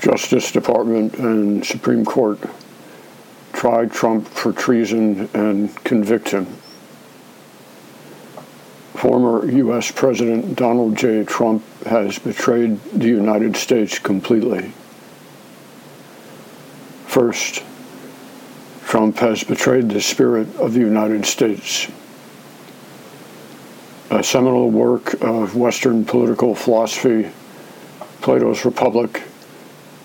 Justice Department and Supreme Court try Trump for treason and convict him. Former U.S. President Donald J. Trump has betrayed the United States completely. First, Trump has betrayed the spirit of the United States. A seminal work of Western political philosophy, Plato's Republic,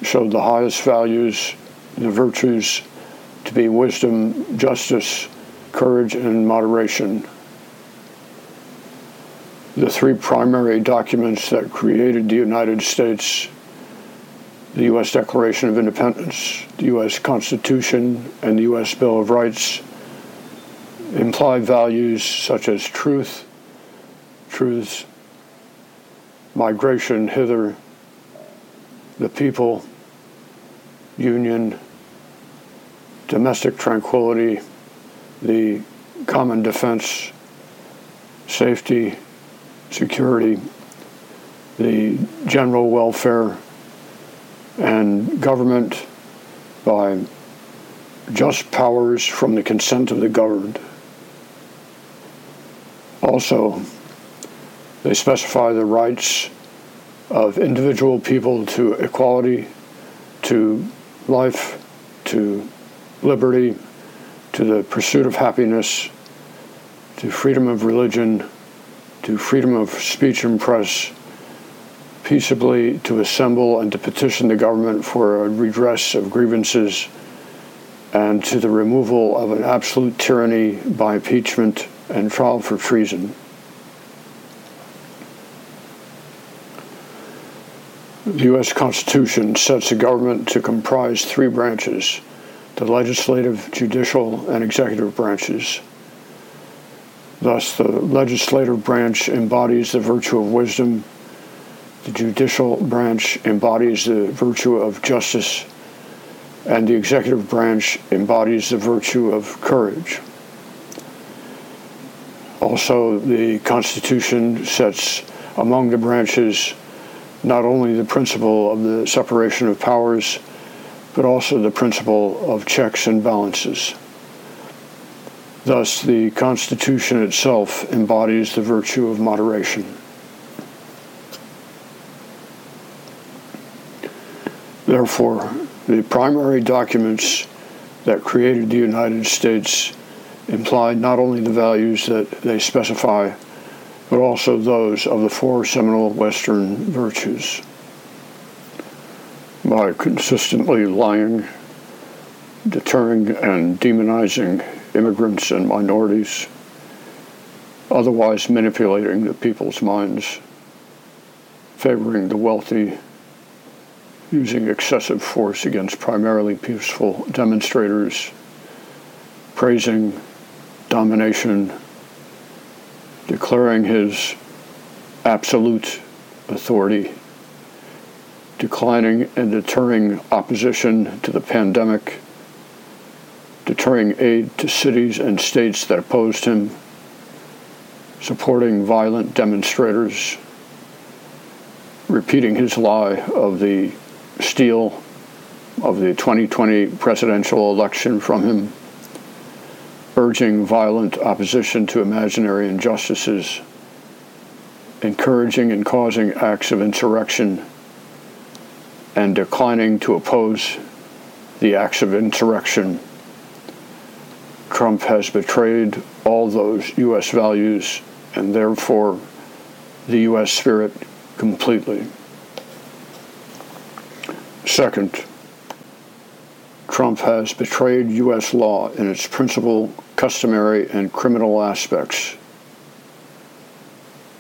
showed the highest values, the virtues, to be wisdom, justice, courage, and moderation. The three primary documents that created the United States the U.S. Declaration of Independence, the U.S. Constitution, and the U.S. Bill of Rights imply values such as truth, truths, migration hither, the people, union, domestic tranquility, the common defense, safety, security, the general welfare, and government by just powers from the consent of the governed. Also, they specify the rights of individual people to equality, to life, to liberty, to the pursuit of happiness, to freedom of religion, to freedom of speech and press, peaceably to assemble and to petition the government for a redress of grievances and to the removal of an absolute tyranny by impeachment and trial for treason. The U.S. Constitution sets the government to comprise three branches the legislative, judicial, and executive branches. Thus, the legislative branch embodies the virtue of wisdom the judicial branch embodies the virtue of justice, and the executive branch embodies the virtue of courage. Also, the Constitution sets among the branches not only the principle of the separation of powers, but also the principle of checks and balances. Thus, the Constitution itself embodies the virtue of moderation. Therefore, the primary documents that created the United States implied not only the values that they specify, but also those of the four seminal Western virtues. By consistently lying, deterring, and demonizing immigrants and minorities, otherwise manipulating the people's minds, favoring the wealthy using excessive force against primarily peaceful demonstrators, praising domination, declaring his absolute authority, declining and deterring opposition to the pandemic, deterring aid to cities and states that opposed him, supporting violent demonstrators, repeating his lie of the steal of the 2020 presidential election from him, urging violent opposition to imaginary injustices, encouraging and causing acts of insurrection, and declining to oppose the acts of insurrection. Trump has betrayed all those U.S. values and therefore the U.S. spirit completely. Second, Trump has betrayed U.S. law in its principal, customary, and criminal aspects.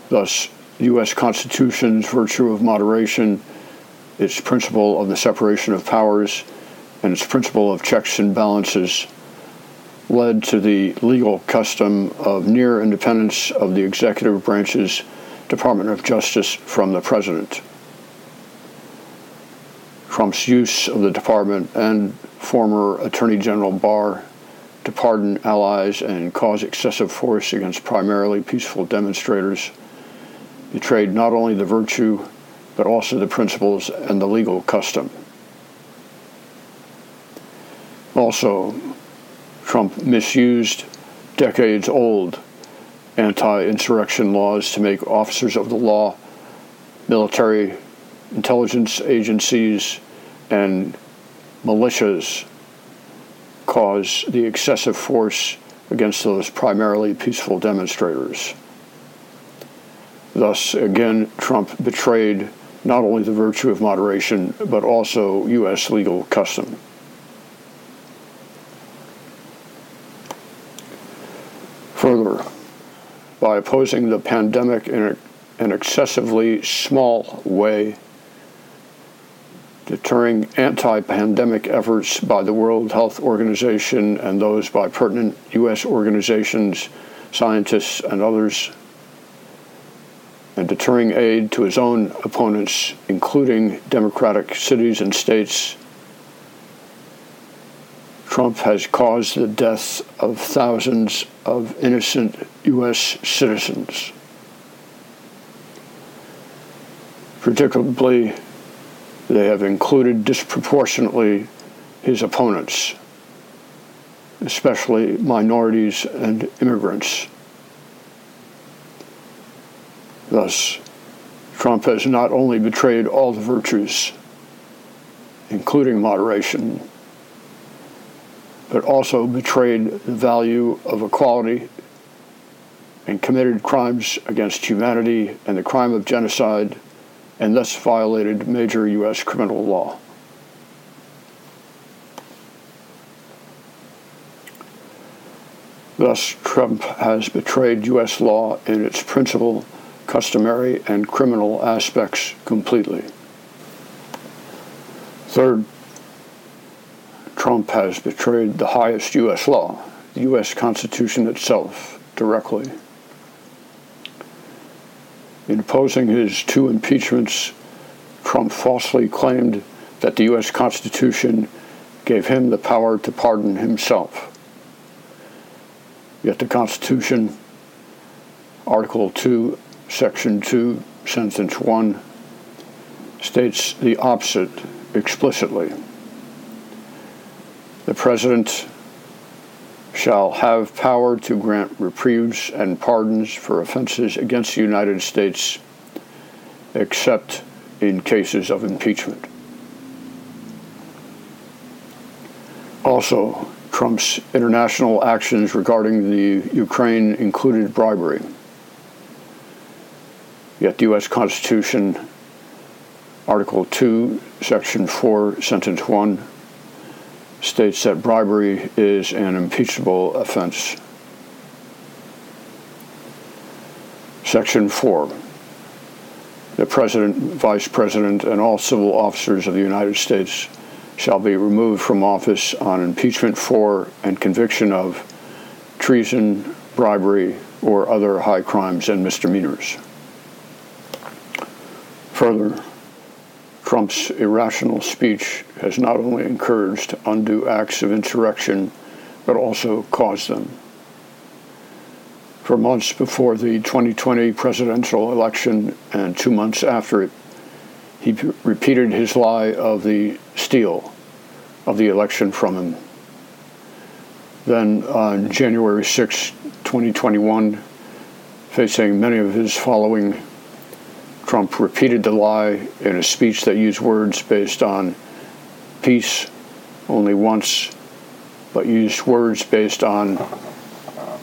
Thus, U.S. Constitution's virtue of moderation, its principle of the separation of powers, and its principle of checks and balances led to the legal custom of near independence of the executive branch's Department of Justice from the President. Trump's use of the department and former Attorney General Barr to pardon allies and cause excessive force against primarily peaceful demonstrators betrayed not only the virtue but also the principles and the legal custom. Also, Trump misused decades old anti insurrection laws to make officers of the law, military intelligence agencies, and militias cause the excessive force against those primarily peaceful demonstrators. Thus, again, Trump betrayed not only the virtue of moderation, but also U.S. legal custom. Further, by opposing the pandemic in an excessively small way, deterring anti pandemic efforts by the World Health Organization and those by pertinent U.S. organizations, scientists, and others, and deterring aid to his own opponents, including Democratic cities and states. Trump has caused the deaths of thousands of innocent U.S. citizens. Particularly they have included disproportionately his opponents, especially minorities and immigrants. Thus, Trump has not only betrayed all the virtues, including moderation, but also betrayed the value of equality and committed crimes against humanity and the crime of genocide and thus violated major U.S. criminal law. Thus, Trump has betrayed U.S. law in its principal, customary, and criminal aspects completely. Third, Trump has betrayed the highest U.S. law, the U.S. Constitution itself, directly. In opposing his two impeachments, Trump falsely claimed that the U.S. Constitution gave him the power to pardon himself. Yet the Constitution, Article 2, Section 2, Sentence 1, states the opposite explicitly. The President shall have power to grant reprieves and pardons for offenses against the United States, except in cases of impeachment. Also, Trump's international actions regarding the Ukraine included bribery. Yet the U.S. Constitution, Article 2, Section 4, Sentence 1, states that bribery is an impeachable offense. Section 4 The President, Vice President, and all civil officers of the United States shall be removed from office on impeachment for and conviction of treason, bribery, or other high crimes and misdemeanors. Further, Trump's irrational speech has not only encouraged undue acts of insurrection, but also caused them. For months before the 2020 presidential election and two months after it, he repeated his lie of the steal of the election from him. Then on January 6, 2021, facing many of his following Trump repeated the lie in a speech that used words based on peace only once, but used words based on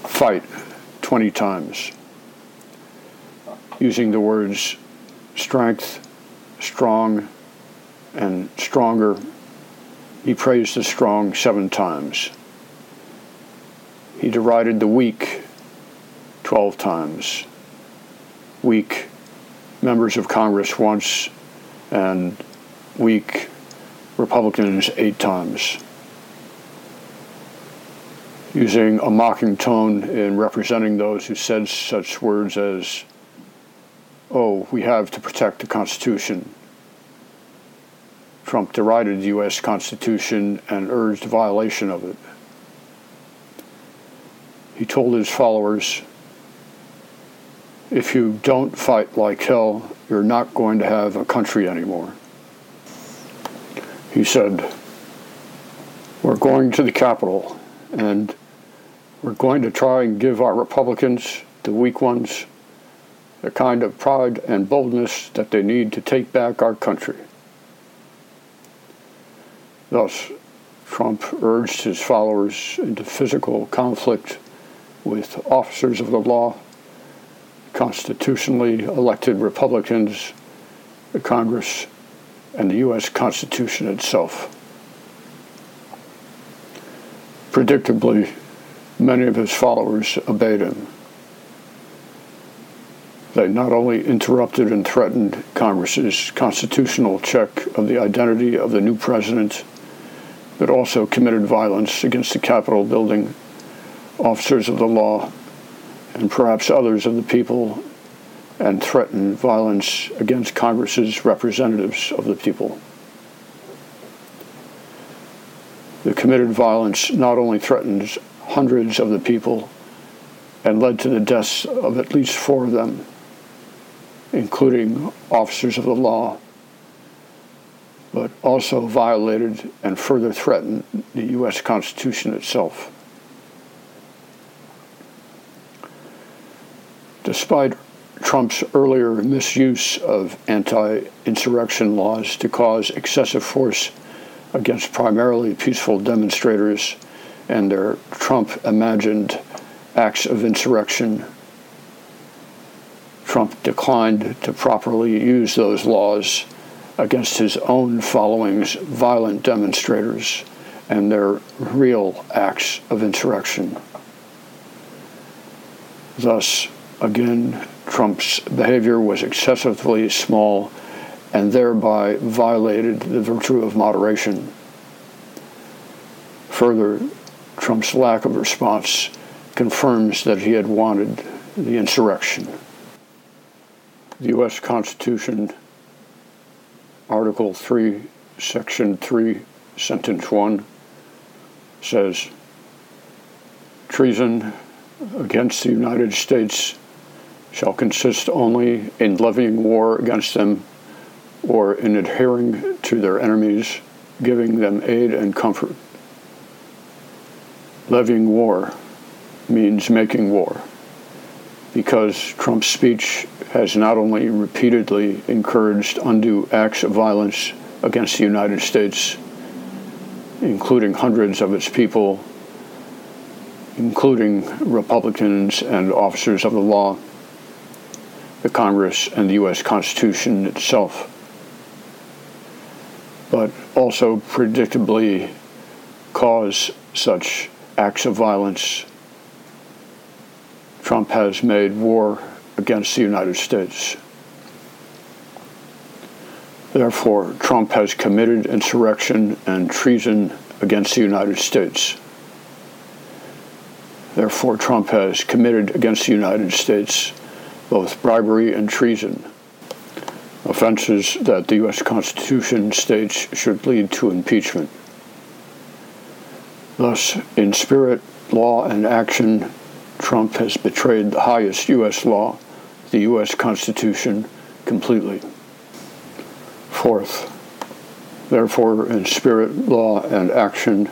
fight 20 times, using the words strength, strong, and stronger. He praised the strong seven times. He derided the weak 12 times. Weak members of Congress once and weak Republicans eight times. Using a mocking tone in representing those who said such words as, oh, we have to protect the Constitution. Trump derided the U.S. Constitution and urged violation of it. He told his followers, if you don't fight like hell, you're not going to have a country anymore. He said, We're going to the Capitol and we're going to try and give our Republicans, the weak ones, the kind of pride and boldness that they need to take back our country. Thus, Trump urged his followers into physical conflict with officers of the law, constitutionally elected Republicans, the Congress, and the U.S. Constitution itself. Predictably, many of his followers obeyed him. They not only interrupted and threatened Congress's constitutional check of the identity of the new president, but also committed violence against the Capitol building, officers of the law, and perhaps others of the people, and threatened violence against Congress's representatives of the people. The committed violence not only threatened hundreds of the people and led to the deaths of at least four of them, including officers of the law, but also violated and further threatened the U.S. Constitution itself. Despite Trump's earlier misuse of anti insurrection laws to cause excessive force against primarily peaceful demonstrators and their Trump imagined acts of insurrection. Trump declined to properly use those laws against his own following's violent demonstrators and their real acts of insurrection. Thus, again, Trump's behavior was excessively small and thereby violated the virtue of moderation. Further, Trump's lack of response confirms that he had wanted the insurrection. The U.S. Constitution, Article 3, Section 3, Sentence 1, says treason against the United States shall consist only in levying war against them or in adhering to their enemies, giving them aid and comfort. Levying war means making war because Trump's speech has not only repeatedly encouraged undue acts of violence against the United States, including hundreds of its people, including Republicans and officers of the law, the Congress, and the U.S. Constitution itself but also predictably cause such acts of violence. Trump has made war against the United States. Therefore, Trump has committed insurrection and treason against the United States. Therefore, Trump has committed against the United States both bribery and treason offenses that the U.S. Constitution states should lead to impeachment. Thus, in spirit, law, and action, Trump has betrayed the highest U.S. law, the U.S. Constitution, completely. Fourth, therefore, in spirit, law, and action,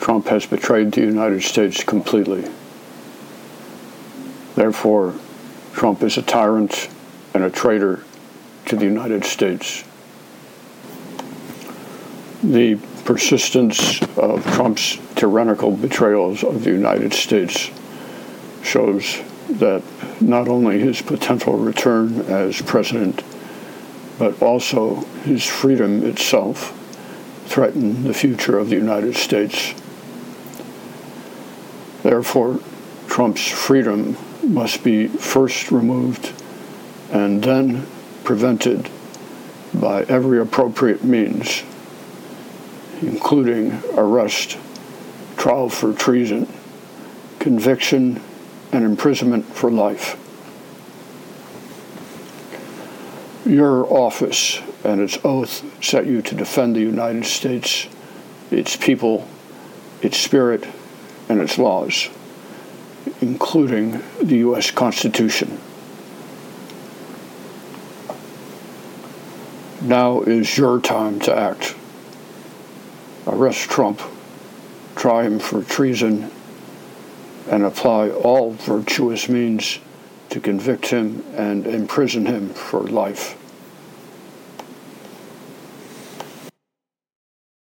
Trump has betrayed the United States completely. Therefore, Trump is a tyrant and a traitor to the United States. The persistence of Trump's tyrannical betrayals of the United States shows that not only his potential return as president, but also his freedom itself threaten the future of the United States. Therefore, Trump's freedom must be first removed and then prevented by every appropriate means, including arrest, trial for treason, conviction, and imprisonment for life. Your office and its oath set you to defend the United States, its people, its spirit, and its laws, including the U.S. Constitution. Now is your time to act. Arrest Trump try him for treason and apply all virtuous means to convict him and imprison him for life.